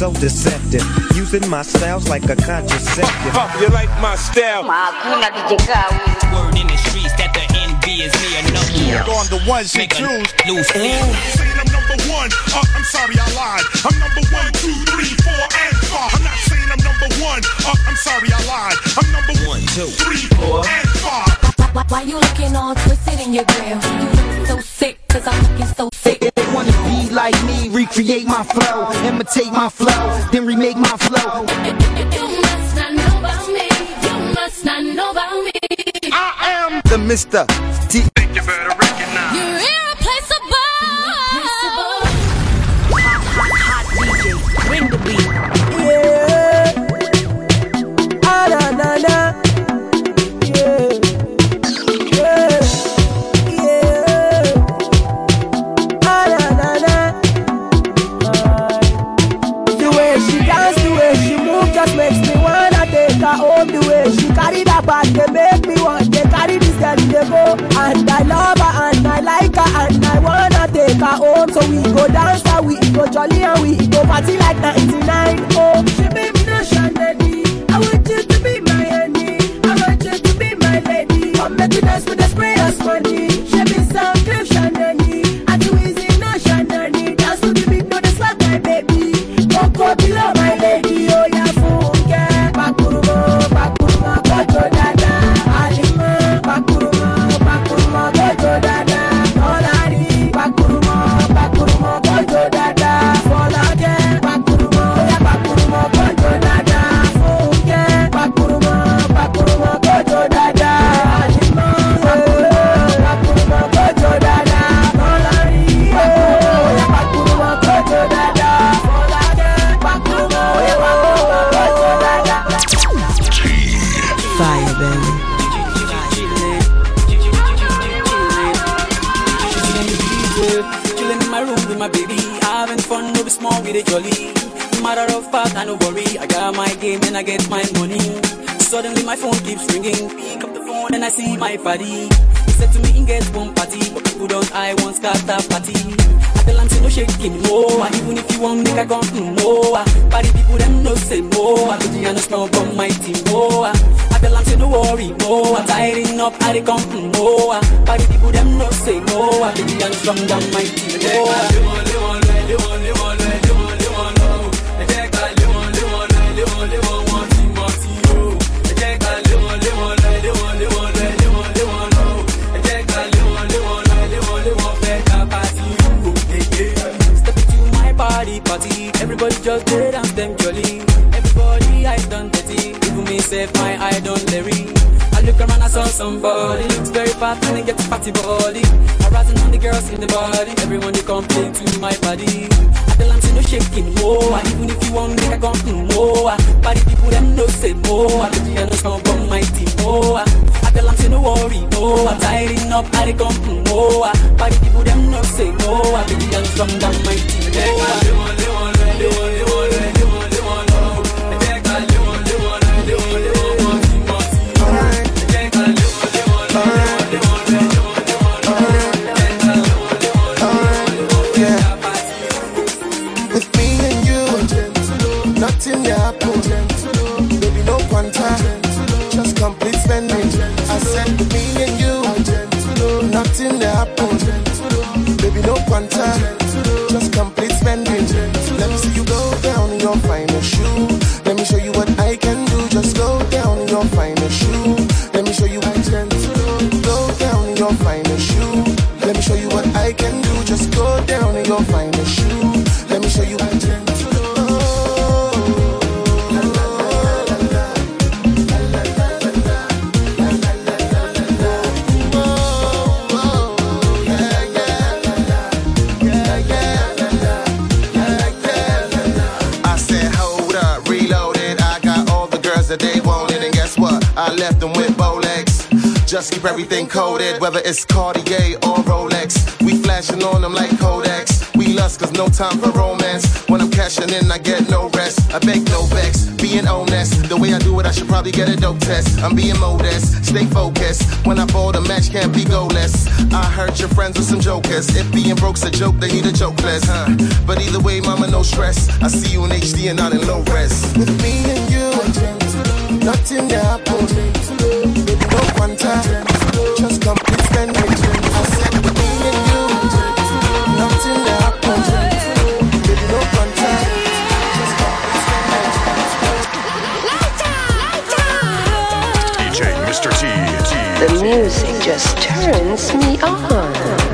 so deceptive. Using my styles like a contraceptive. Pop, you like my style? Hakuna DJ Word in the streets that the envy is me or no. On the ones you Make a choose. loose Saying I'm number one. Uh, I'm sorry, I lied. I'm number one, two, three, four, and five. I'm not saying I'm number one. Uh, I'm sorry, I lied. I'm number one, two, three, four, and five. Why, why you looking all twisted in your grill? You look so sick, cause I'm looking so sick. They wanna be like me, recreate my flow, imitate my flow, then remake my flow. You must not know about me. You must not know about me. I am the Mr. T. Think you better bag, they make me want to carry this girl in the go. And I love her, and I like her, and I wanna take her home. So we go dance, and we go jolly, and we go party like 99. Oh, she be me no shandy. I want you to be my honey. I want you to be my lady. Come make you dance with the spray of money. Jolly. Matter of fact, I no worry. I got my game and I get my money. Suddenly my phone keeps ringing. Pick up the phone and I see my buddy. He said to me, he get one party, but people don't I want scatter party. I tell him say no shaking more, even if you want make I come mm, more. Party people them no say more. I put you on the smell from my team more. I tell him say no worry more. Tiring up, I come mm, more. Party people them no say more. I put you on the strong my team more. Everybody just did dance them jolly. Everybody I done dirty. Even me save my eye don't Larry. I look around, I saw somebody looks very fat and they get a fatty body. Harassing on the girls in the body. Everyone they complain to my body. I tell them say no shaking more. Even if you want me, I come mm, more. Party people them no say more. I the song from my team more. I tell them say no worry more. I'm tiring up, I come mm, more. Party people them no say more. I put you on the down my team more. Nothing happen. Baby, no quanta, just complete spending. I said me and you, nothing happen. Baby, no quanta, Just keep everything coded, whether it's Cartier or Rolex. We flashing on them like Kodaks. We lust cause no time for romance. When I'm cashing in, I get no rest. I beg no vex, being honest. The way I do it, I should probably get a dope test. I'm being modest, stay focused. When I ball, the match can't be goalless. I hurt your friends with some jokers. If being broke's a joke, they need a joke less, huh? But either way, mama, no stress. I see you in HD and not in low res. With me and you, nothing happen. Baby, no quanta, just complete spending. I said with me and you, nothing happen. Baby, no quanta, just DJ Mr. T. The music just turns me on.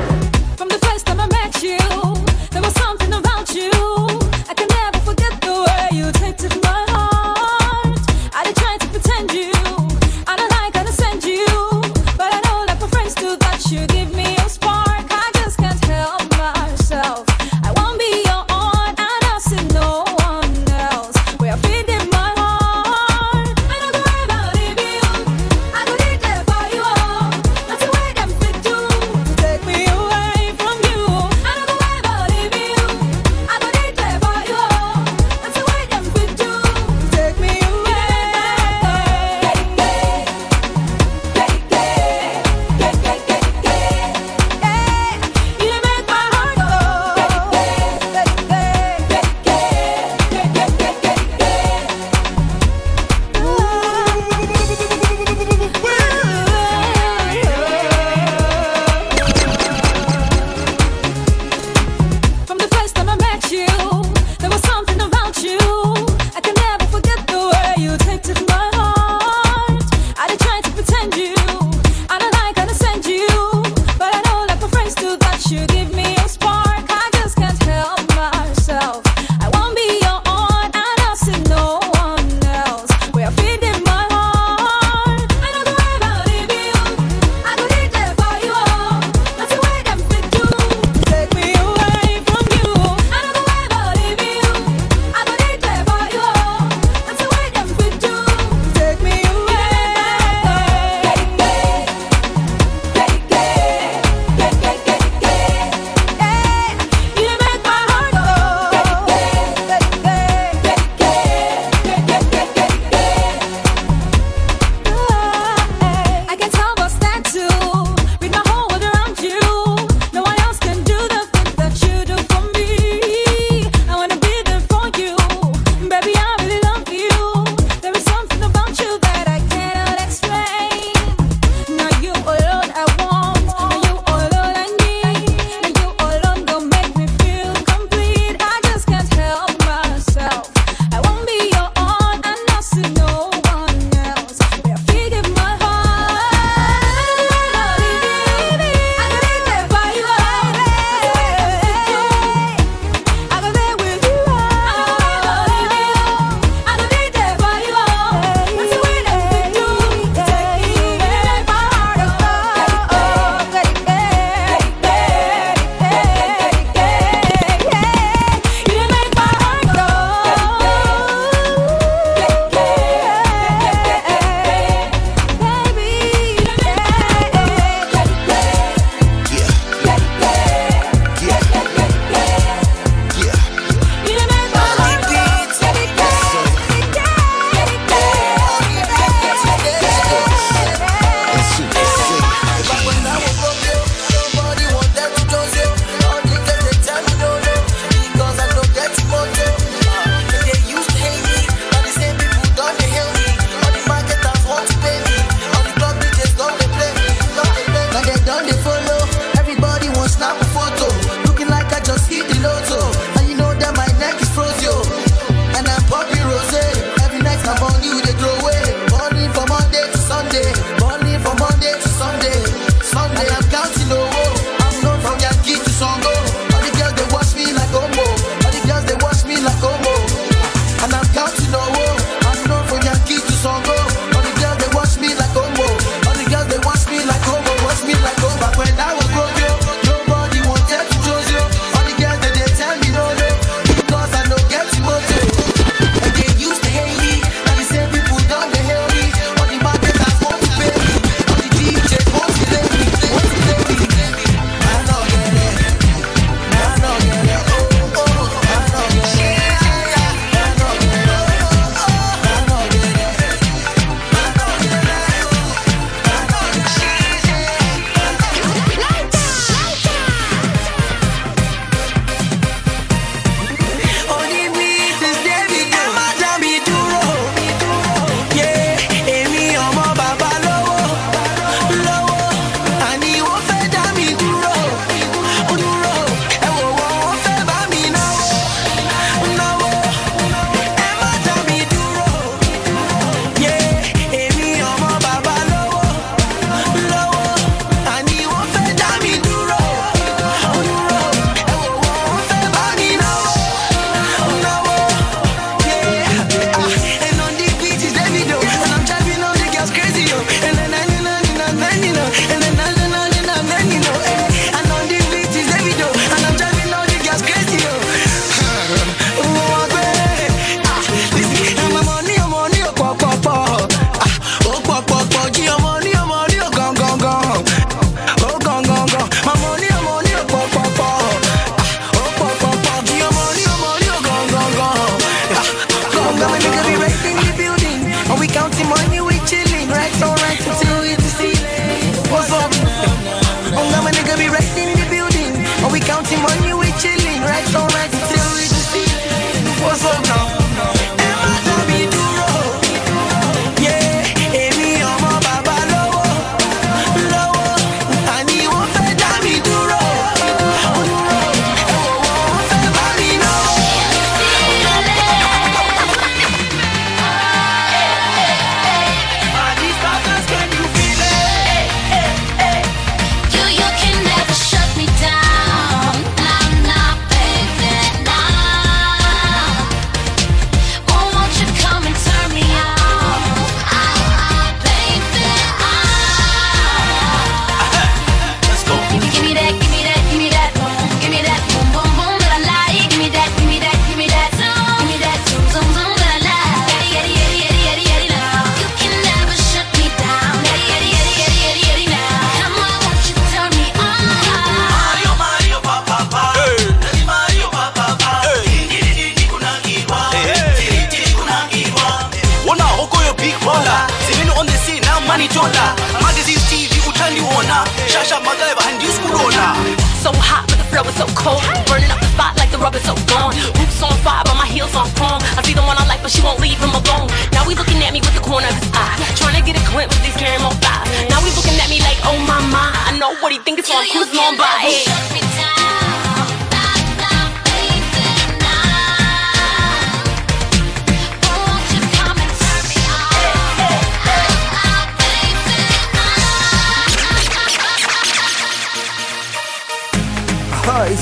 So gone. Boots on fire, but my heels on chrome. I see the one I like, but she won't leave him alone. Now we looking at me with the corner of his eye. Trying to get a glimpse of these caramel thighs. Now we looking at me like, oh my my. I know what he think, so I'm cruising on by. Hey.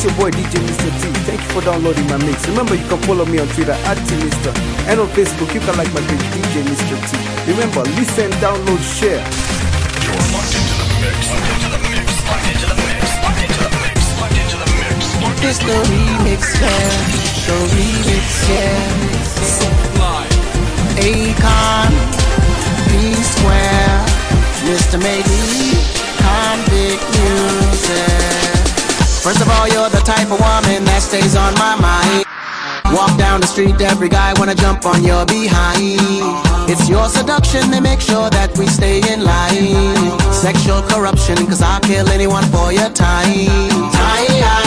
Your boy DJ Mr. T. Thank you for downloading my mix. Remember, you can follow me on Twitter at T-Mister. And on Facebook, you can like my page DJ Mr. T. Remember, listen, download, share. It's the remix, yeah. The remix, yeah. Akon, P Square, Mr. Maybe, Convict Music. First of all, you're the type of woman that stays on my mind. Walk down the street, every guy wanna jump on your behind. It's your seduction that makes sure that we stay in line. Sexual corruption, cause I'll kill anyone for your time. Time, time,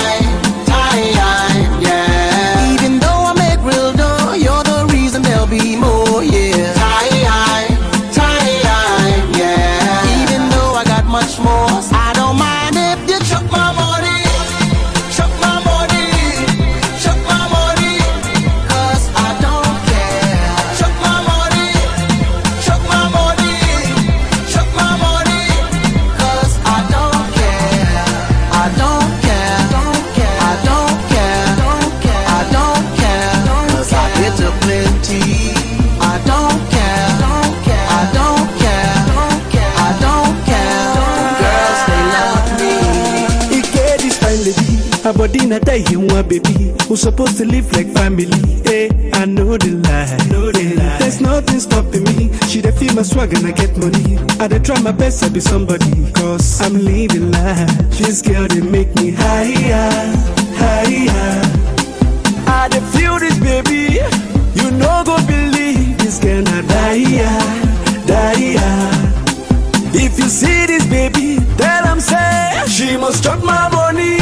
body na die you want baby. Who supposed to live like family? Eh, I know the lie. Know the lie. There's nothing stopping me. She dey feel my swag and I get money. I dey try my best to be somebody, cause I'm living life. This girl they make me higher, higher. I dey feel this baby. You no go believe this girl na die, die. If you see this baby, tell them say she must chop my money,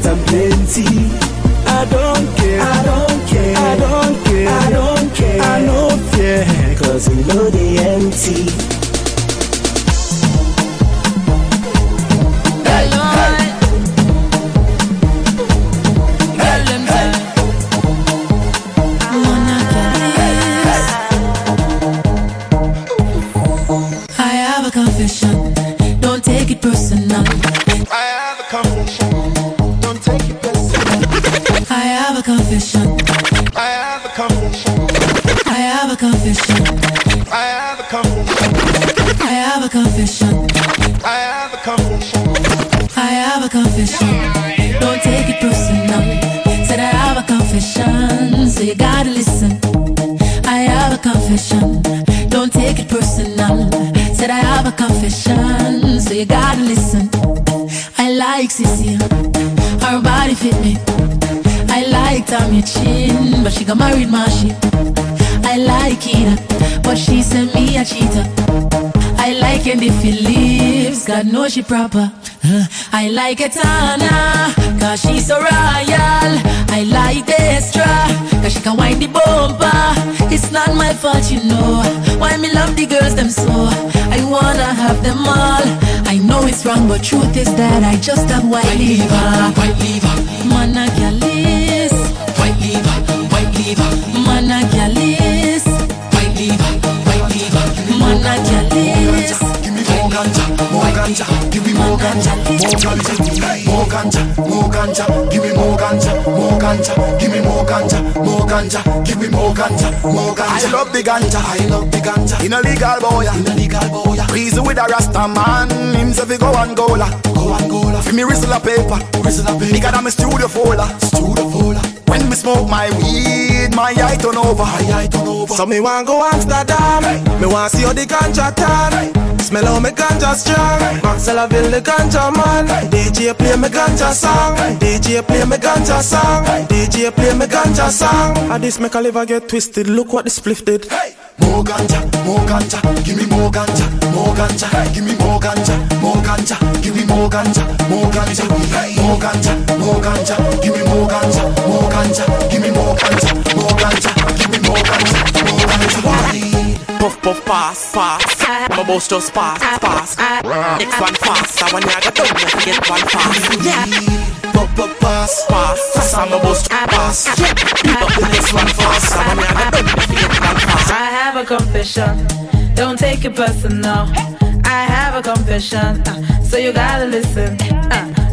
get them plenty. I don't care, I don't care, I don't care, I don't care, I don't care, cause you know they empty. Confession. I have a confession. I have a confession. Don't take it personal. Said I have a confession, so you gotta listen. I have a confession. Don't take it personal. Said I have a confession, so you gotta listen. I like Sissy, her body fit me. I like Tami Chynn, but she got married, Mashi. I like Ida, but she sent me a cheater. I like Andy leaves. God knows she proper. Huh. I like Etana, cause she's so royal. I like Destra, cause she can wind the bumper. It's not my fault, you know. Why me love the girls, them so. I wanna have them all. I know it's wrong, but truth is that I just have white, white liver. White liver. Managalis. White liver. White liver. Ganja, give me more ganja, more ganja, more ganja, more ganja, give me more ganja, more ganja, give me more ganja, more ganja, give me more ganja, more ganja. I love the ganja, I love the ganja. In a legal boy, in a legal boy. Reason with a rasta man, him say fi go Angola, go Angola. Fi me whistle a paper, whistle a paper. Nigga that me studio folder, studio folder. When me smoke my weed, my eye turn over. My eye turn over. So me want go Amsterdam. Me want see how the ganja tan. Smell how me ganja strong. Maxellaville the ganja man. DJ play me ganja song. DJ play me ganja song. DJ play me ganja song. And this make a liver get twisted. Look what the spliff did. More ganja, more ganja, give me more ganja, more ganja, give me more ganja, more ganja, give me more ganja, more ganja, more ganja, more ganja, give me more ganja, more ganja, give me more ganja, more ganja, give me more ganja, more ganja. Puff pass pass. My boss just pass pass. Next one fast. I you get one fast. Yeah. Puff puff pass pass. Fast and my boss pass. Yeah. But the next one fast. I you get one fast. I have a confession. Don't take it personal. I have a confession. uh, so you gotta listen. Uh,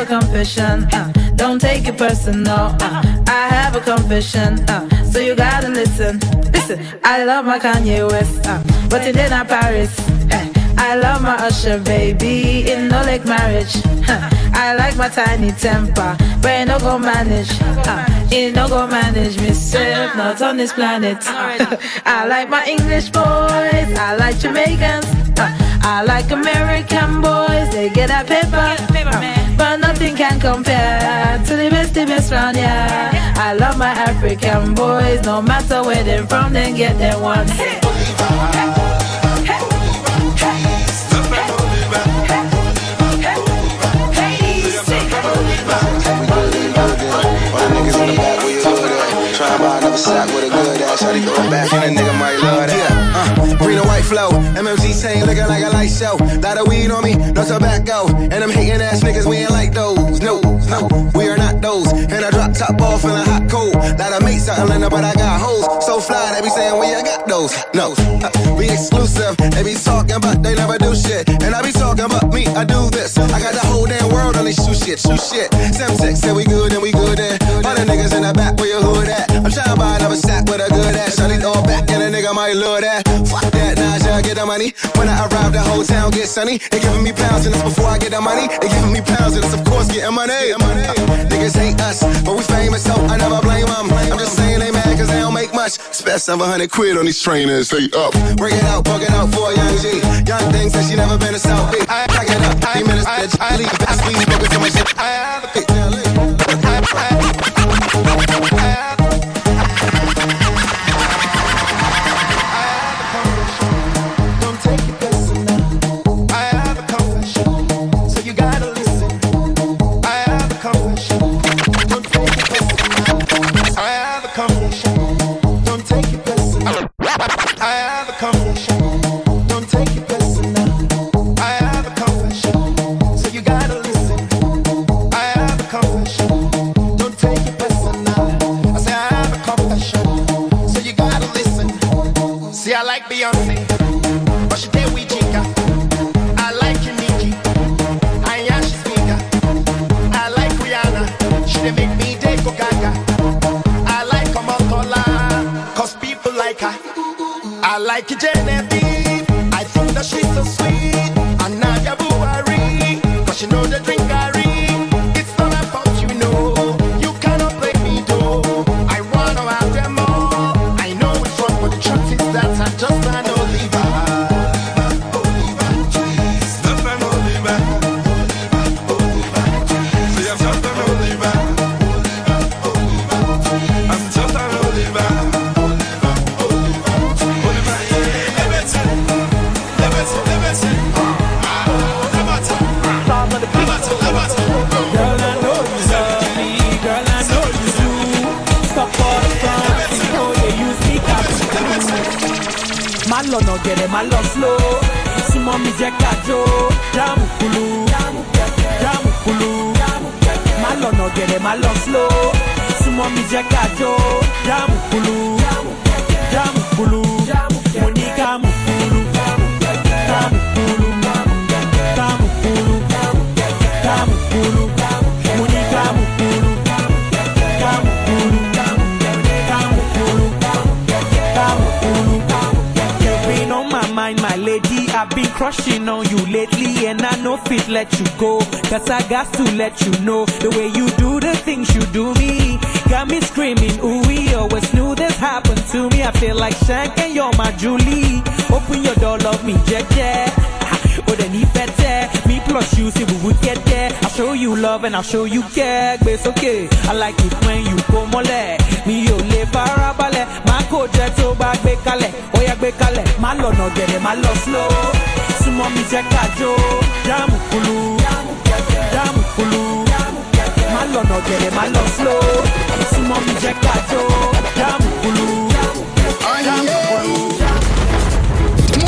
have a confession. uh, don't take it personal. uh, I have a confession. uh, so you gotta listen. Listen, I love my Kanye West. uh, but it did not Paris. eh. I love my Usher baby in no like marriage. I like my Tinie Tempah, but it no go manage. Uh, it no go manage myself, not on this planet. I like my English boys, I like Jamaicans, uh, I like American boys. They get that paper, uh, nothing can compare to the best, the best round here. I love my African boys, no matter where they're from, they get their one. Try to buy another sack with a good ass. How they go back and a nigga might flow. MFG chain looking like a light show. Lot of weed on me, no tobacco. And them hating ass niggas, we ain't like those. No, no, we are not those. And I drop top off in a hot cold. Lot of mates out Atlanta, but I got hoes. So fly, they be saying, we you got those? No, uh, we exclusive. They be talking, but they never do shit. And I be talking about me, I do this. I got the whole damn world on these shoe shit, shoe shit. Sem sex, say we good and we good then. All the niggas in the money. When I arrive, the whole town get sunny. They giving me pounds and it's before I get the money. They giving me pounds and it's of course getting money. Uh, niggas hate us, but we famous, so I never blame them. I'm just saying they mad cause they don't make much. Spend 700 quid on these trainers, they up. Bring it out, bug it out for a young G. Young thing says she never been to South Beach. I pack it up, I minutes, bitch. I leave, I leave, focus on my shit. I have a pick. Don't crushing on you lately, and I know fit let you go. Cause I got to let you know the way you do the things you do me. Got me screaming, ooh, wee, always knew this happened to me. I feel like Shank and you're my Julie. Open your door, love me, Jack Jack. Oh, then he better. Me plus you, see we would get there. I'll show you love and I'll show you care. But it's okay. I like it when you go mole. Me yo le farabale. Ma ko jet so bag be kale. Oh yeah, be kale. Ma lo no it, ma lo slow. Sumo mi je kajo. Jamu kulu. Jamu kulu. Ma lo no get it, ma lo slow. Sumo mi je kajo. Jamu kulu. Jamu kulu.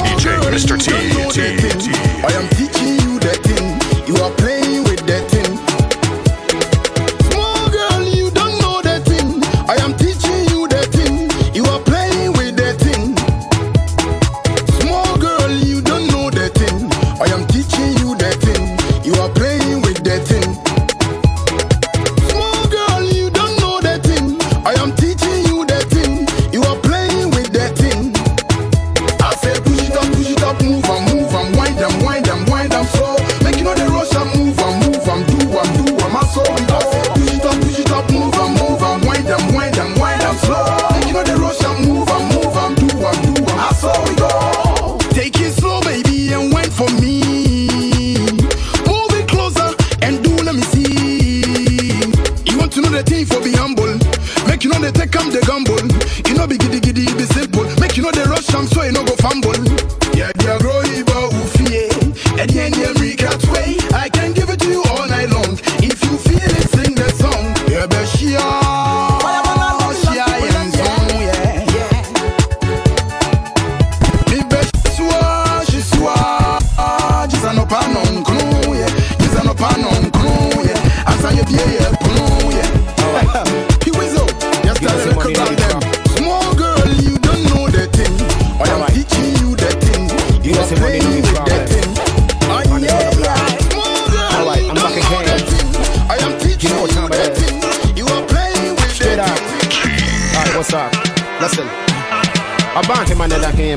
DJ Mr. T. T. T. I am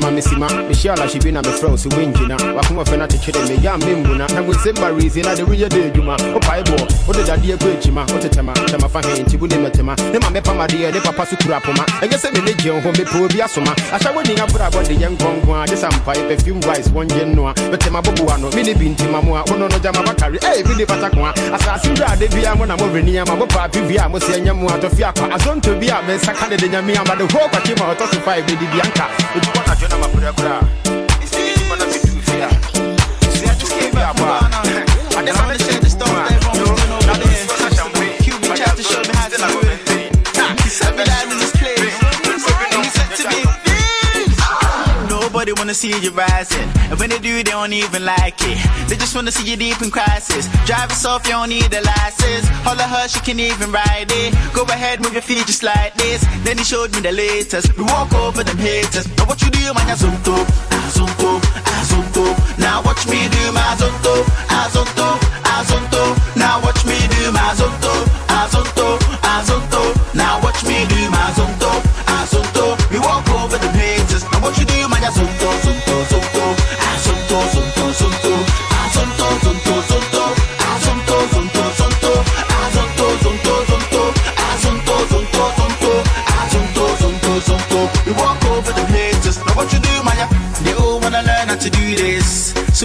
manela ke ma mesima mehyia la hye bi na mefrɛ wo sɛ woangyina wakoma fɛ no tekyere me ya memmu na na wosɛ marisi na de woyɛ dɛ adwuma wopae bɔ wode dadeɛ kɔ akyima wotetema tɛma fa he nti wode mɛtema ne ma mɛpa madeɛ ne papa so kura poma ɛnyɛ sɛ mene gye wo ho mepɛ obi asoma ahyɛ wo nin abrabɔ de yɛ nkɔnko a gye sa mpae perfume rice wɔngye nnoa bɛtema boboa no. Mene bi ntima mu a wono no gyama bakare ei mene fata ko a asase wura ade bia mo na movreni ama mopaape bi a mosɛ nyɛ mu atɔfi akwa azonto bi a mensaka ne de nyame ama de ho kwakye ma ɔtɔ so fa ɛbɛdi bi anka ɔdubɔ na koraa ɛsɛ ma na medu fie a sua tukɛ Nobody wanna see you rising. And when they do, they don't even like it. They just wanna see you deep in crisis. Drive off, you don't need a license. Holler her, she can even ride it. Go ahead, move your feet just like this. Then he showed me the latest. We walk over them haters. Now what you do, man, you azonto, azonto, azonto. Now watch me do my azonto, azonto, ah, azonto. Ah, now watch me do my azonto,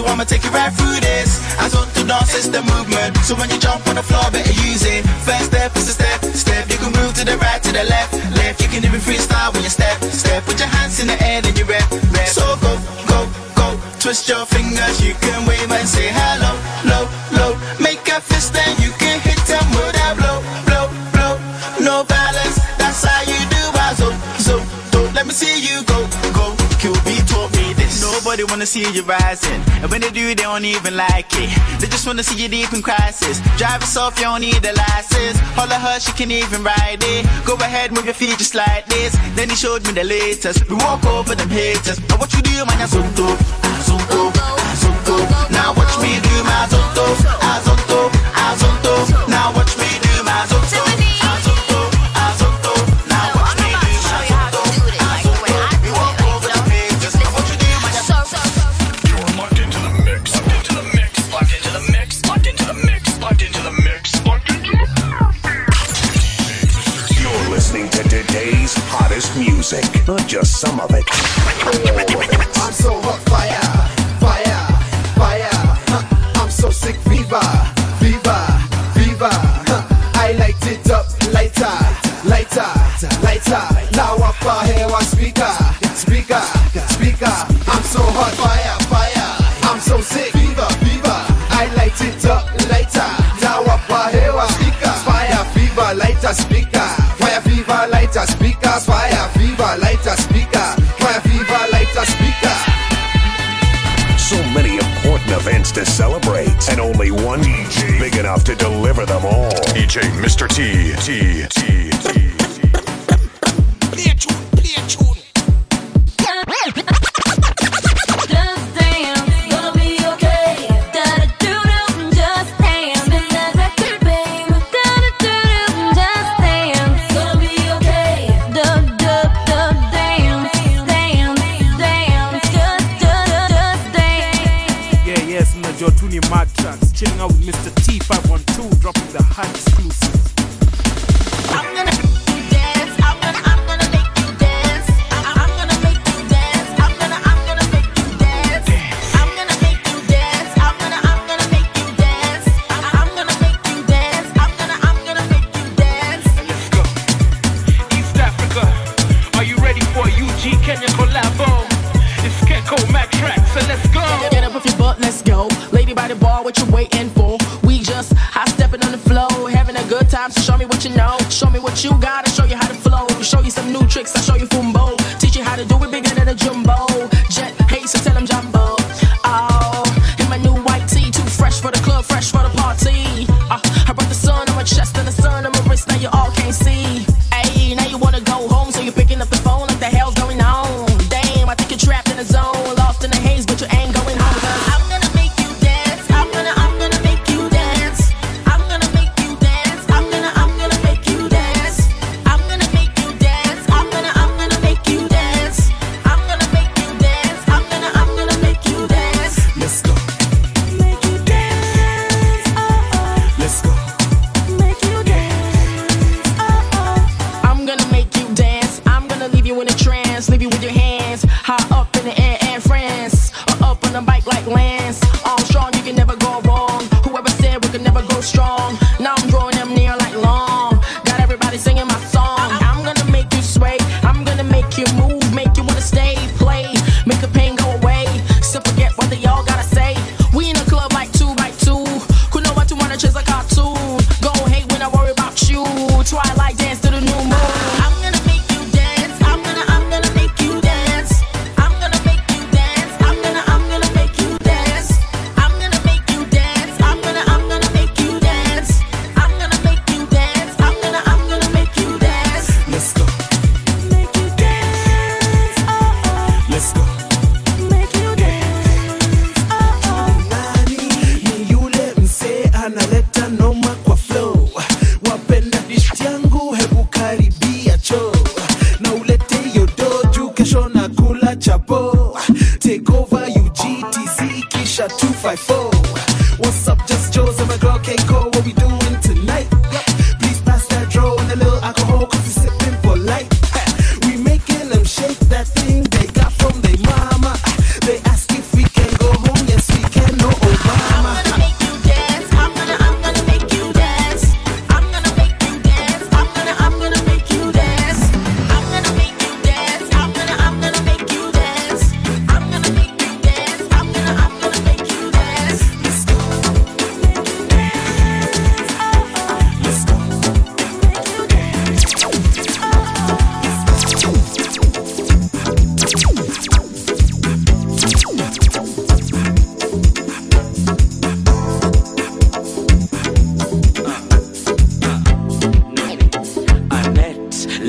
So I'ma take you right through this. Azonto dance is the movement. So when you jump on the floor, better use it. First step is a step, step. You can move to the right, to the left, left. You can even freestyle when you step, step. Put your hands in the air, then you rep, rep. So go, go, go. Twist your fingers, you can wave and say hello, wanna see you rising. And when they do, they don't even like it. They just wanna see you deep in crisis. Drive off, you don't need a license. Holler her, she can even ride it. Go ahead, move your feet just like this. Then he showed me the latest. We walk over them haters. Now what you do, man, azonto, azonto, azonto. Now watch me do my azonto, azonto, azonto. Now watch me music, not just some of it. I'm so hooked. to celebrate, and only one DJ big enough to deliver them all. DJ Mr. T, T, T.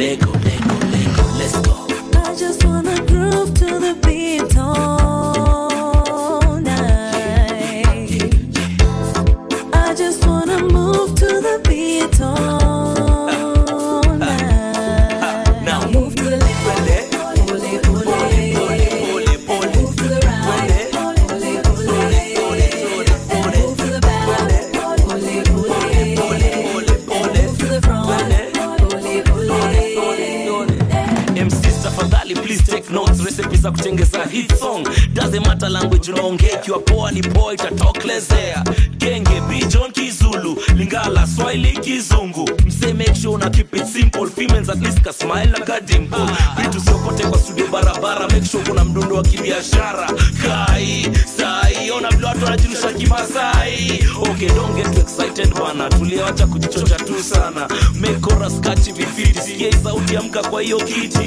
el eco. Amka kwa hiyo kiti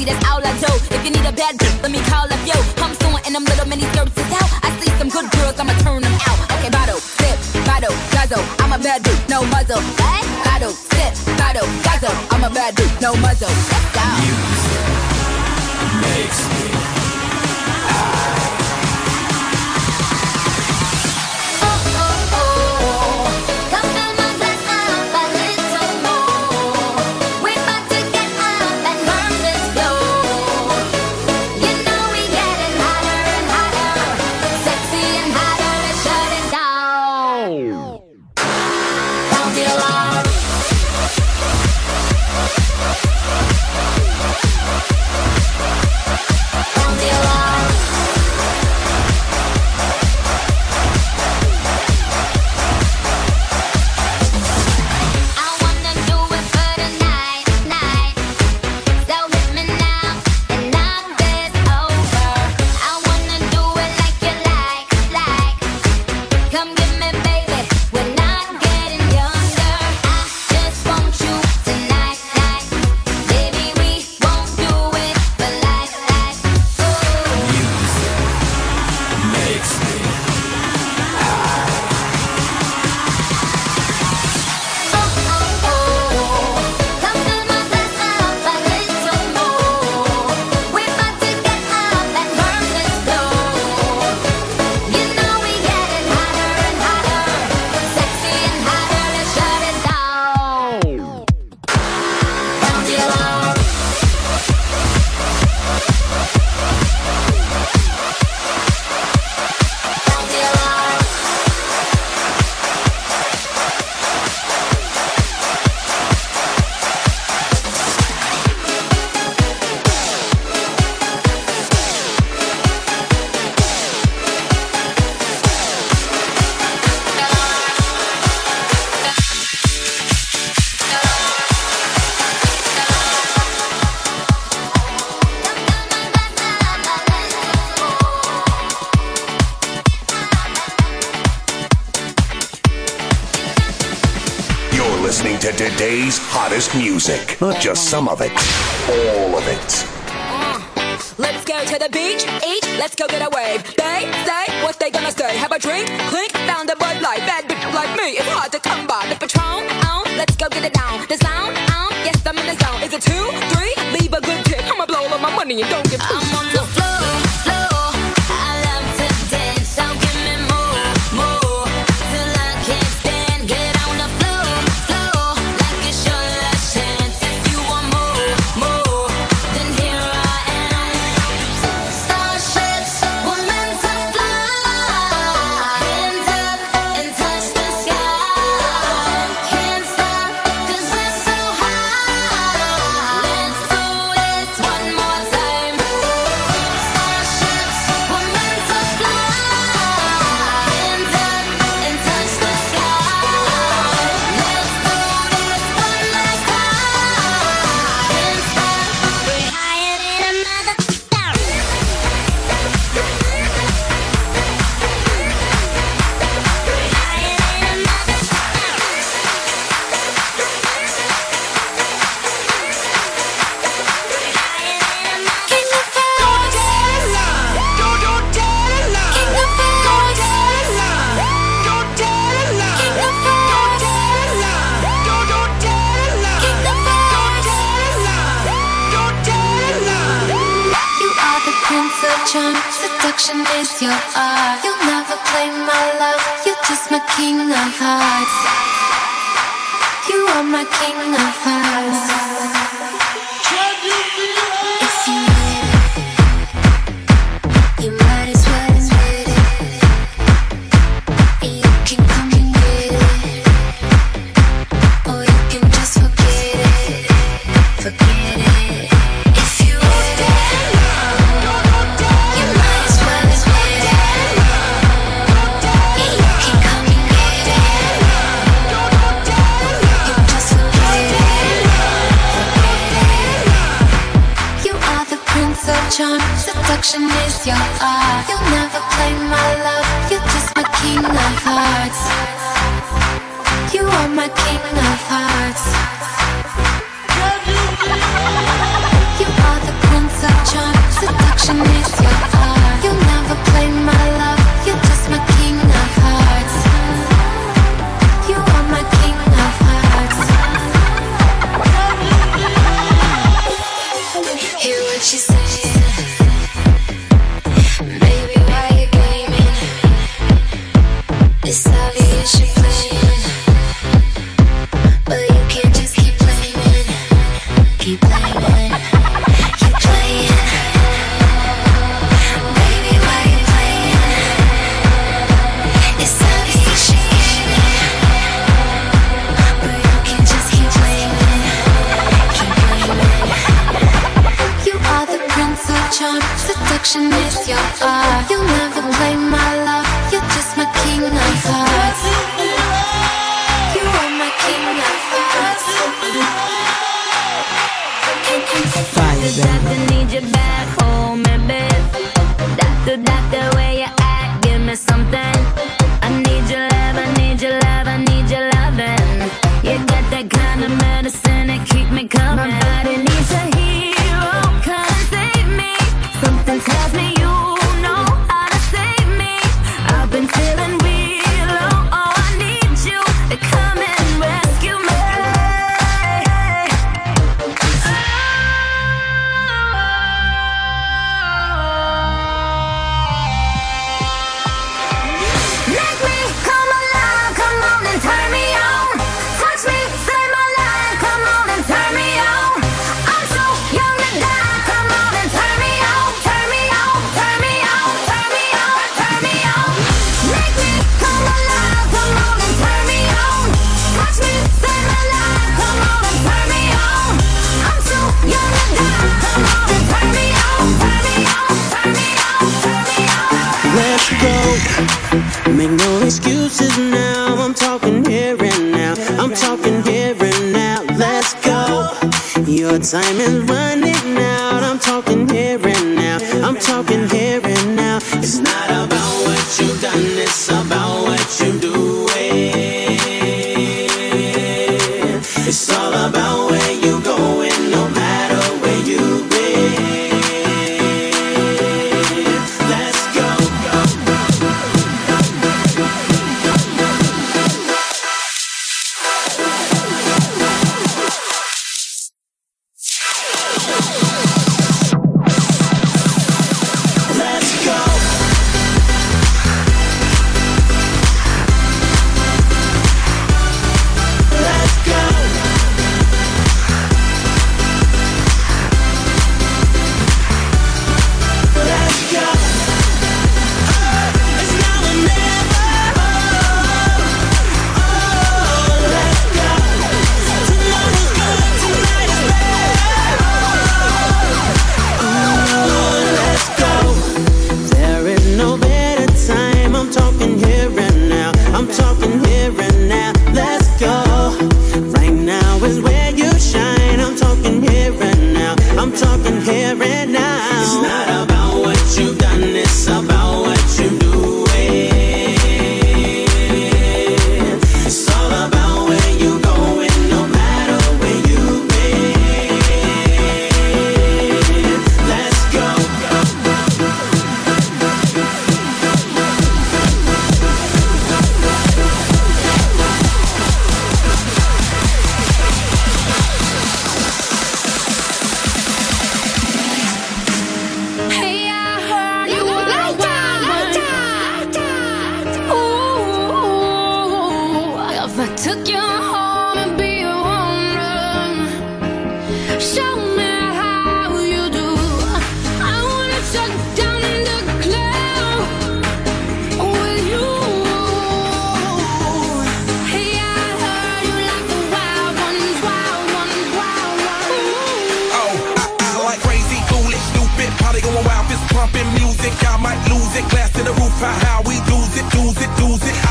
pussy, that's all I do. If you need a bad bitch, let me call up yo. I'm sewing in them little mini skirts is out. I see some good girls, I'ma turn them out. Okay, bottle, sip, bottle, guzzle. I'm a bad dude, no muzzle. What? Bottle, sip, bottle, guzzle. I'm a bad dude, no muzzle. Let's go. Music makes me best music, not just some of it, all of it. Uh, let's go to the beach, eat, let's go get a wave. They say what they gonna say. Have a drink, click, found a Bud Light. Bad bitch like me, it's hard to come by. The Patron, on, um, let's go get it down. The sound, on, yes, I'm in the zone. Is it two, three? Leave a good tip. I'ma blow all my money and don't get I'm on the floor. King of Hearts. make no excuses now. I'm talking here and now. I'm talking here and now. Let's go. Your time is running out. I'm talking here and now. I'm talking here and now. It's not about what you've done, it's about what you do.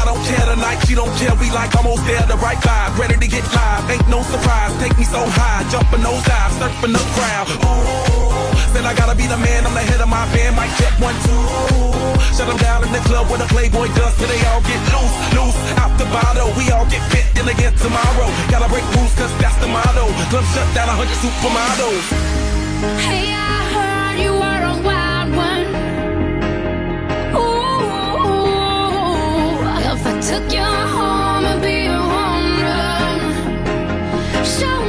don't care tonight, she don't care. We like almost there, the right vibe. Ready to get live, ain't no surprise. Take me so high, jumping those dives, surfing the crowd. Ooh, then I gotta be the man, I'm the head of my band. Might check one, two. Shut them down in the club where the Playboy does, till they all get loose, loose. Out the bottle, we all get fit in again tomorrow. Gotta break rules, cause that's the motto. Club shut down, a hundred supermodels. Hey, Show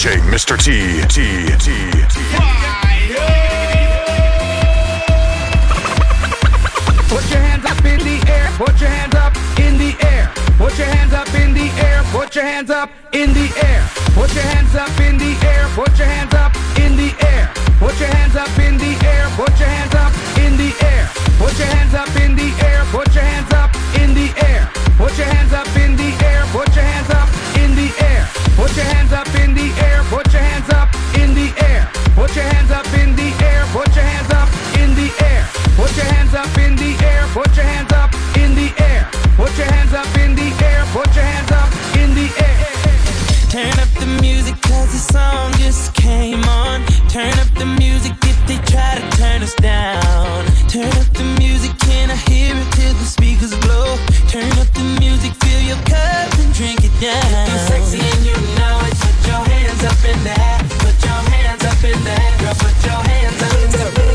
DJ Mr. T. T. T. T. Fire. Put your hands up in the air. Put your hands up in the air. Put your hands up in the air. Put your hands up in the air. Put your hands up in the air. Put your hands up in the air. Put your hands up in the air. Put your hands up in the air. Put your hands up in the air. Put your hands up in the air. Put your hands up in the air. Put your hands up in the air. Put your hands up in the air. Put your hands up in the air. Put your hands up in the air. Put your hands up in the air. Put your hands up in the air. Put your hands up in the air. Put your hands up in the air. Put your hands up in the air. Turn up the music cause the song just came on. Turn up the music if they try to turn us down. Turn up the music, can I hear it till the Turn up the music, fill your cup and drink it down. If you're sexy and you know it, put your hands up in the air. Put your hands up in the air, girl. Put your hands up in the air.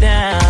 down.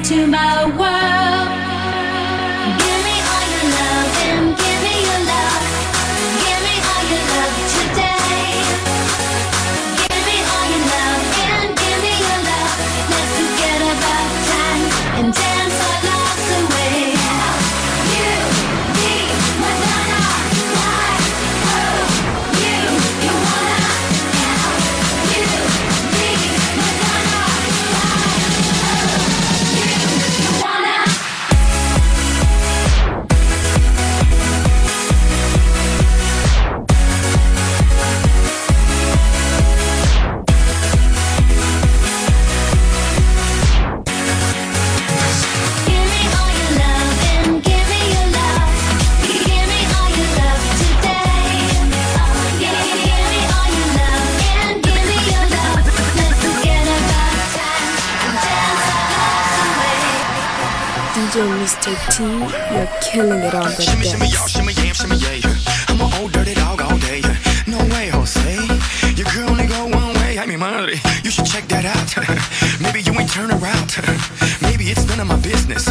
into my world. You're killing it on the Shimmy, shimmy, y'all, shimmy, yam, shimmy. I'm an old dirty dog all day. No way, Jose. Your girl only go one way. I mean, money. You should check that out. Maybe you ain't turn around. Maybe it's none of my business.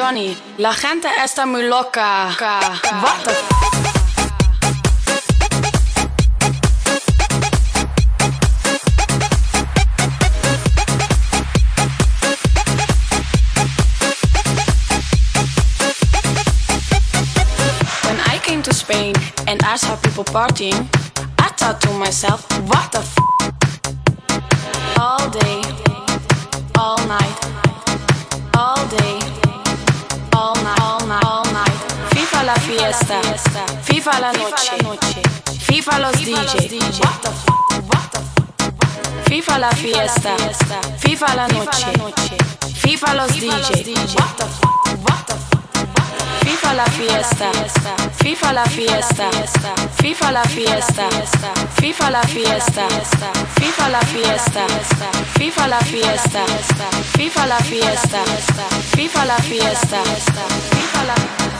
Johnny, la gente está muy loca. What the f- When I came to Spain and I saw people partying, I thought to myself, what the f? All day, all night, all day, la fiesta, FIFA la noche, FIFA los DJ. What the f? FIFA la fiesta, FIFA la noche, FIFA los DJ. What the f? FIFA la fiesta, FIFA la fiesta, FIFA la fiesta, FIFA la fiesta, FIFA la fiesta, FIFA la fiesta, FIFA la fiesta, FIFA la fiesta, FIFA la, FIFA